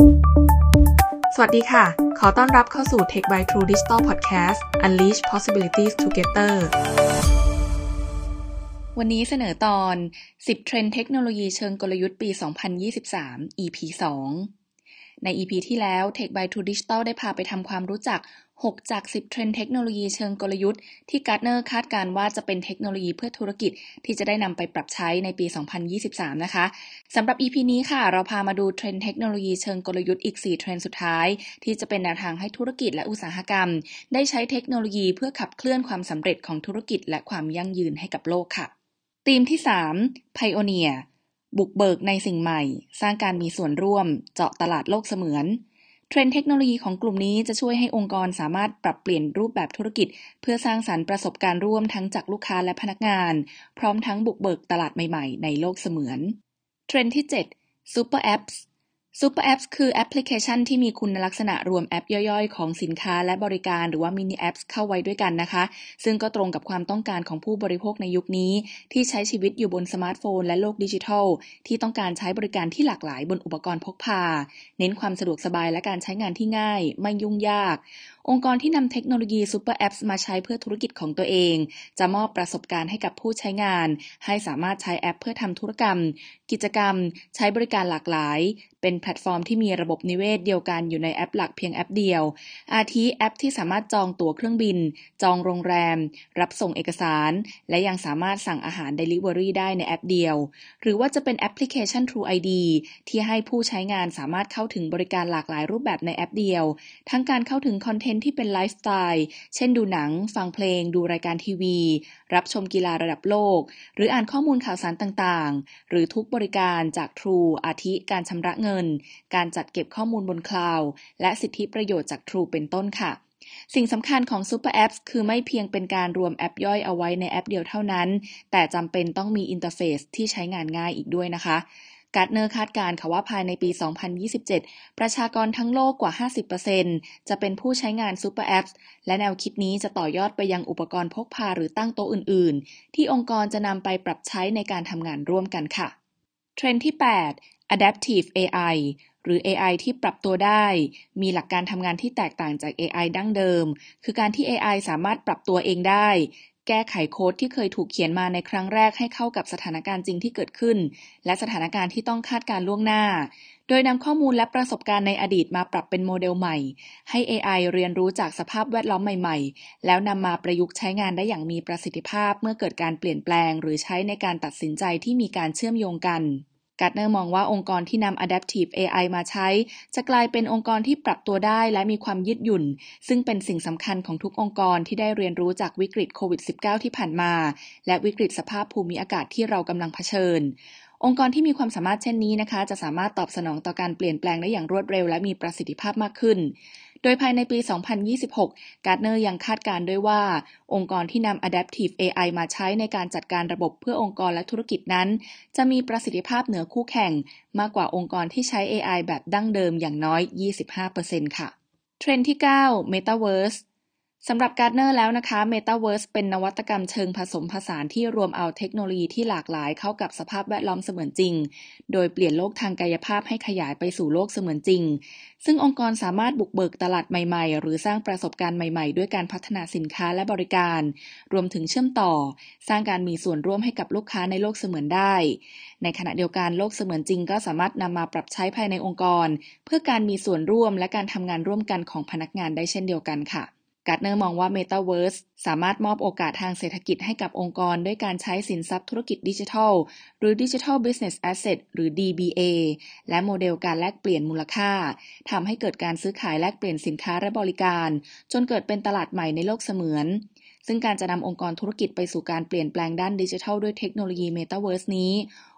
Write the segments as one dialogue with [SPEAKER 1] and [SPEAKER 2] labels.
[SPEAKER 1] สวัสดีค่ะ ขอต้อนรับเข้าสู่ Tech by True Digital Podcast Unleash Possibilities Together วันนี้เสนอตอน 10 เทรนด์เทคโนโลยีเชิงกลยุทธ์ปี 2023 EP 2ใน EP ที่แล้ว Tech by True Digital ได้พาไปทำความรู้จัก 6 จาก 10 เทรนด์เทคโนโลยีเชิงกลยุทธ์ ที่ Gartner คาดการณ์ว่าจะเป็นเทคโนโลยีเพื่อธุรกิจที่จะได้นำไปปรับใช้ในปี 2023 นะคะสำหรับ EP นี้ค่ะ เราพามาดูเทรนด์เทคโนโลยีเชิงกลยุทธ์อีก 4 เทรนด์สุดท้าย ที่จะเป็นแนวทางให้ธุรกิจและอุตสาหกรรม ได้ใช้เทคโนโลยีเพื่อขับเคลื่อนความสำเร็จของธุรกิจ และความยั่งยืนให้กับโลกค่ะธีมที่ 3 Pioneer บุกเบิกในสิ่งใหม่ สร้างการมีส่วนร่วม เจาะตลาดโลกเสมือน เทรนด์เทคโนโลยีของกลุ่มนี้จะช่วยให้องค์กรสามารถปรับเปลี่ยนรูปแบบธุรกิจ เพื่อสร้างสรรค์ประสบการณ์ร่วมทั้งจากลูกค้าและพนักงาน พร้อมทั้งบุกเบิกตลาดใหม่ๆ ในโลกเสมือน เทรนด์ที่ 7 Super Apps Super Apps คือแอปพลิเคชันที่มีคุณลักษณะรวมแอปย่อยๆ ของสินค้าและบริการหรือว่า mini app เข้าไว้ด้วยกันนะคะ ซึ่งก็ตรงกับความต้องการของผู้บริโภคในยุคนี้ ที่ใช้ชีวิตอยู่บนสมาร์ทโฟน และโลกดิจิทัล ที่ต้องการใช้บริการที่หลากหลายบนอุปกรณ์พกพา เน้นความสะดวกสบายและการใช้งานที่ง่าย ไม่ยุ่งยาก องค์กรที่นำเทคโนโลยี Super App มาใช้เพื่อธุรกิจของตัวเอง จะมอบประสบการณ์ให้กับผู้ใช้งาน ให้สามารถใช้แอปเพื่อทำธุรกรรม กิจกรรมใช้บริการหลากหลาย เป็นแพลตฟอร์มที่มีระบบนิเวศเดียวกันอยู่ในแอปหลักเพียงแอปเดียว อาทิแอปที่สามารถจองตั๋วเครื่องบิน จองโรงแรม รับส่งเอกสาร และยังสามารถสั่งอาหาร Delivery ได้ในแอปเดียว หรือว่าจะเป็นแอปพลิเคชัน True ID ที่ให้ผู้ใช้งานสามารถเข้าถึงบริการหลากหลายรูปแบบในแอปเดียว ทั้งการเข้าถึงคอนเทนต์ที่เป็นไลฟ์สไตล์เช่นดูหนัง ฟังเพลง ดูรายการทีวี รับชมกีฬาระดับโลก หรืออ่านข้อมูลข่าวสารต่างๆ หรือทุกบริการจาก True อาทิการชำระเงิน การจัดเก็บข้อมูลบนคลาวด์และสิทธิประโยชน์จาก True เป็นต้นค่ะสิ่งสำคัญของ Super Apps คือไม่เพียงเป็นการรวมแอปย่อยเอาไว้ในแอปเดียวเท่านั้น แต่จำเป็นต้องมีอินเทอร์เฟซที่ใช้งานง่ายอีกด้วยนะคะGartner คาดการณ์ค่ะว่าภายในปี 2027 ประชากรทั้งโลกกว่า 50%จะเป็นผู้ใช้งาน Super App และแนวคิดนี้จะต่อยอดไปยังอุปกรณ์พกพาหรือตั้งโต๊ะอื่น ๆ ที่องค์กรจะนำไปปรับใช้ในการทำงานร่วมกันค่ะ เทรนด์ที่ 8 Adaptive AI หรือ AI ที่ปรับตัวได้ มีหลักการทำงานที่แตกต่างจาก AI ดั้งเดิม คือการที่ AI สามารถปรับตัวเองได้ แก้ไขโค้ดที่เคยถูกเขียนมาในครั้งแรกให้เข้ากับสถานการณ์จริงที่เกิดขึ้น และสถานการณ์ที่ต้องคาดการณ์ล่วงหน้า โดยนำข้อมูลและประสบการณ์ในอดีตมาปรับเป็นโมเดลใหม่ ให้ AI เรียนรู้จากสภาพแวดล้อมใหม่ ๆ แล้วนำมาประยุกต์ใช้งานได้อย่างมีประสิทธิภาพ เมื่อเกิดการเปลี่ยนแปลง หรือใช้ในการตัดสินใจที่มีการเชื่อมโยงกัน Gartner มองว่าองค์กรที่นำ Adaptive AI มาใช้ จะกลายเป็นองค์กรที่ปรับตัวได้และมีความยืดหยุ่น ซึ่งเป็นสิ่งสำคัญของทุกองค์กรที่ได้เรียนรู้จากวิกฤตโควิด -19 ที่ผ่านมา และวิกฤตสภาพภูมิอากาศที่เรากำลังเผชิญองค์กรที่มีความสามารถเช่นนี้นะคะ จะสามารถตอบสนองต่อการเปลี่ยนแปลงได้อย่างรวดเร็วและมีประสิทธิภาพมากขึ้น โดยภายในปี 2026 Gartner ยังคาดการณ์ด้วยว่า องค์กรที่นำ Adaptive AI มาใช้ในการจัดการระบบเพื่อองค์กรและธุรกิจนั้น จะมีประสิทธิภาพเหนือคู่แข่ง มากกว่าองค์กรที่ใช้ AI แบบดั้งเดิมอย่างน้อย 25%ค่ะ เทรนด์ที่ 9 Metaverse สำหรับ Gartner แล้วนะคะ Metaverse เป็นนวัตกรรมเชิงผสมผสานที่รวมเอาเทคโนโลยีที่หลากหลายเข้ากับสภาพแวดล้อมเสมือนจริง โดยเปลี่ยนโลกทางกายภาพให้ขยายไปสู่โลกเสมือนจริง ซึ่งองค์กรสามารถบุกเบิกตลาดใหม่ๆ หรือสร้างประสบการณ์ใหม่ๆ ด้วยการพัฒนาสินค้าและบริการ รวมถึงเชื่อมต่อ สร้างการมีส่วนร่วมให้กับลูกค้าในโลกเสมือนได้ ในขณะเดียวกันโลกเสมือนจริง ก็สามารถนำมาปรับใช้ภายในองค์กร เพื่อการมีส่วนร่วมและการทำงานร่วมกันของพนักงานได้เช่นเดียวกันค่ะ Gartner มองว่า Metaverse สามารถมอบโอกาสทางเศรษฐกิจให้กับองค์กร ด้วยการใช้สินทรัพย์ธุรกิจดิจิทัล หรือ Digital Business Asset หรือ DBA และโมเดลการแลกเปลี่ยนมูลค่าทำให้เกิดการซื้อขายแลกเปลี่ยนสินค้าและบริการ จนเกิดเป็นตลาดใหม่ในโลกเสมือน ซึ่งการจะนำองค์กรธุรกิจไปสู่การเปลี่ยนแปลงด้านดิจิทัลด้วยเทคโนโลยีเมตาเวิร์สนี้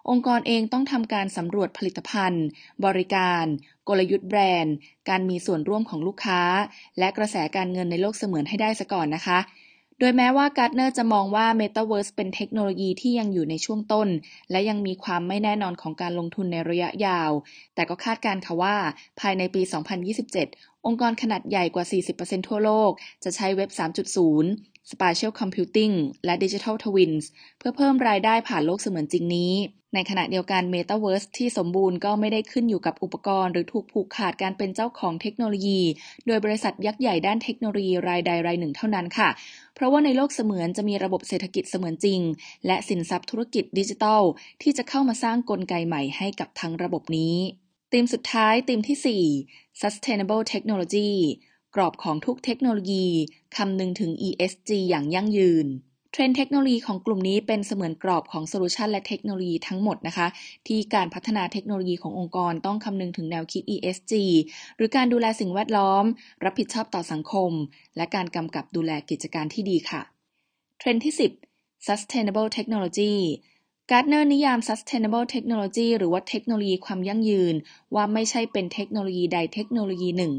[SPEAKER 1] องค์กรเองต้องทำการสำรวจผลิตภัณฑ์ บริการ กลยุทธ์แบรนด์ การมีส่วนร่วมของลูกค้า และกระแสการเงินในโลกเสมือนให้ได้ซะก่อนนะคะโดยแม้ว่าการ์ดเนอร์จะมองว่า Metaverse เป็นเทคโนโลยีที่ยังอยู่ในช่วงต้น และยังมีความไม่แน่นอนของการลงทุนในระยะยาว แต่ก็คาดการค่ะว่า ภายในปี 2027 องค์กรขนาดใหญ่กว่า 40%ทั่วโลก จะใช้เว็บ 3.0 Spatial Computing และ Digital Twins เพื่อเพิ่มรายได้ผ่านโลกเสมือนจริงนี้ ในขณะเดียวกัน Metaverse ที่สมบูรณ์ก็ไม่ได้ขึ้นอยู่กับอุปกรณ์ หรือถูกผูกขาดการเป็นเจ้าของเทคโนโลยี โดยบริษัทยักษ์ใหญ่ด้านเทคโนโลยีรายใดรายหนึ่งเท่านั้นค่ะ เพราะว่าในโลกเสมือนจะมีระบบเศรษฐกิจเสมือนจริง และสินทรัพย์ธุรกิจดิจิทัล ที่จะเข้ามาสร้างกลไกใหม่ให้กับทั้งระบบนี้ธีมสุดท้ายธีมที่ 4 sustainable technology กรอบของทุกเทคโนโลยีคำนึงถึง ESG อย่างยั่งยืน เทรนด์เทคโนโลยีของกลุ่มนี้เป็นเสมือนกรอบของโซลูชันและเทคโนโลยีทั้งหมดนะคะ ที่การพัฒนาเทคโนโลยีขององค์กรต้องคำนึงถึงแนวคิด ESG หรือการดูแลสิ่งแวดล้อม รับผิดชอบต่อสังคม และการกำกับดูแลกิจการที่ดีค่ะ เทรนด์ที่ 10 sustainable technology Gartner นิยาม sustainable technology หรือว่าเทคโนโลยีความยั่งยืน ว่าไม่ใช่เป็นเทคโนโลยีใดเทคโนโลยีหนึ่ง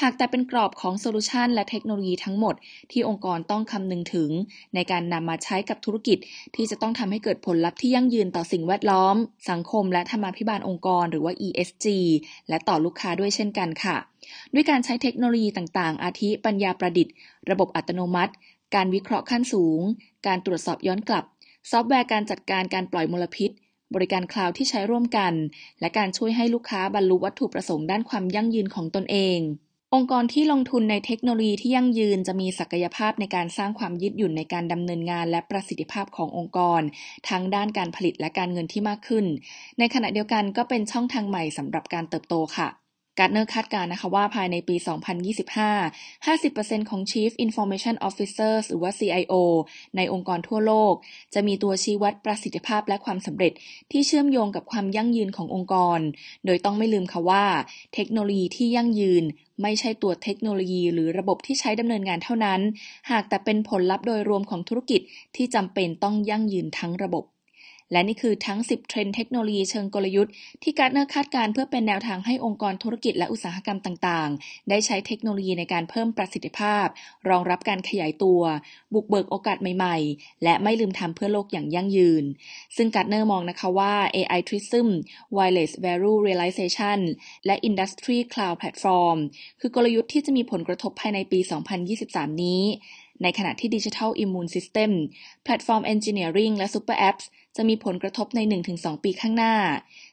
[SPEAKER 1] หากแต่เป็นกรอบของโซลูชันและเทคโนโลยีทั้งหมด ที่องค์กรต้องคำนึงถึง ในการนำมาใช้กับธุรกิจ ที่จะต้องทำให้เกิดผลลัพธ์ที่ยั่งยืนต่อสิ่งแวดล้อม สังคม และธรรมาภิบาลองค์กร หรือว่า ESG และต่อลูกค้าด้วยเช่นกันค่ะ ด้วยการใช้เทคโนโลยีต่างๆ อาทิปัญญาประดิษฐ์ ระบบอัตโนมัติ การวิเคราะห์ขั้นสูง การตรวจสอบย้อนกลับ ซอฟต์แวร์การจัดการการปล่อยมลพิษ บริการคลาวด์ที่ใช้ร่วมกัน และการช่วยให้ลูกค้าบรรลุวัตถุประสงค์ด้านความยั่งยืนของตนเององค์กรที่ลงทุนในเทคโนโลยีที่ยั่งยืนจะมีศักยภาพในการสร้างความยืดหยุ่นในการดำเนินงานและประสิทธิภาพขององค์กร ทั้งด้านการผลิตและการเงินที่มากขึ้น ในขณะเดียวกันก็เป็นช่องทางใหม่สำหรับการเติบโตค่ะ Gartner คาดการณ์นะคะว่าภายในปี 2025 50%ของ Chief Information Officers หรือว่า CIO ในองค์กรทั่วโลก จะมีตัวชี้วัดประสิทธิภาพและความสำเร็จที่เชื่อมโยงกับความยั่งยืนขององค์กร โดยต้องไม่ลืมค่ะว่า เทคโนโลยีที่ยั่งยืนไม่ใช่ตัวเทคโนโลยีหรือระบบที่ใช้ดำเนินงานเท่านั้น หากแต่เป็นผลลัพธ์โดยรวมของธุรกิจที่จำเป็นต้องยั่งยืนทั้งระบบ และนี่คือทั้ง 10 เทรนด์เทคโนโลยีเชิงกลยุทธ์ที่ Gartner คาดการณ์เพื่อเป็นแนวทางให้องค์กรธุรกิจและอุตสาหกรรมต่างๆ ได้ใช้เทคโนโลยีในการเพิ่มประสิทธิภาพ รองรับการขยายตัว บุกเบิกโอกาสใหม่ๆ และไม่ลืมทำเพื่อโลกอย่างยั่งยืน ซึ่งการ์เนอร์มองนะคะว่า AI Trism Wireless Value Realization และ Industry Cloud Platform คือกลยุทธ์ที่จะมีผลกระทบภายในปี 2023 นี้ ในขณะที่ Digital Immune System Platform Engineering และ Super Apps จะมีผลกระทบใน 1-2 ปีข้างหน้า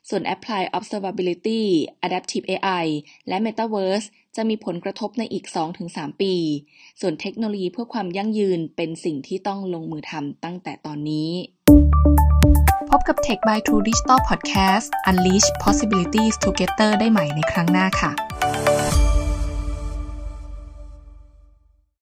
[SPEAKER 1] ส่วน Apply Observability Adaptive AI และ Metaverse จะมีผลกระทบในอีก 2-3 ปี ส่วนเทคโนโลยีเพื่อความยั่งยืนเป็นสิ่งที่ต้องลงมือทำตั้งแต่ตอนนี้ พบกับ Tech by True Digital Podcast Unleash Possibilities Together ได้ใหม่ในครั้งหน้าค่ะ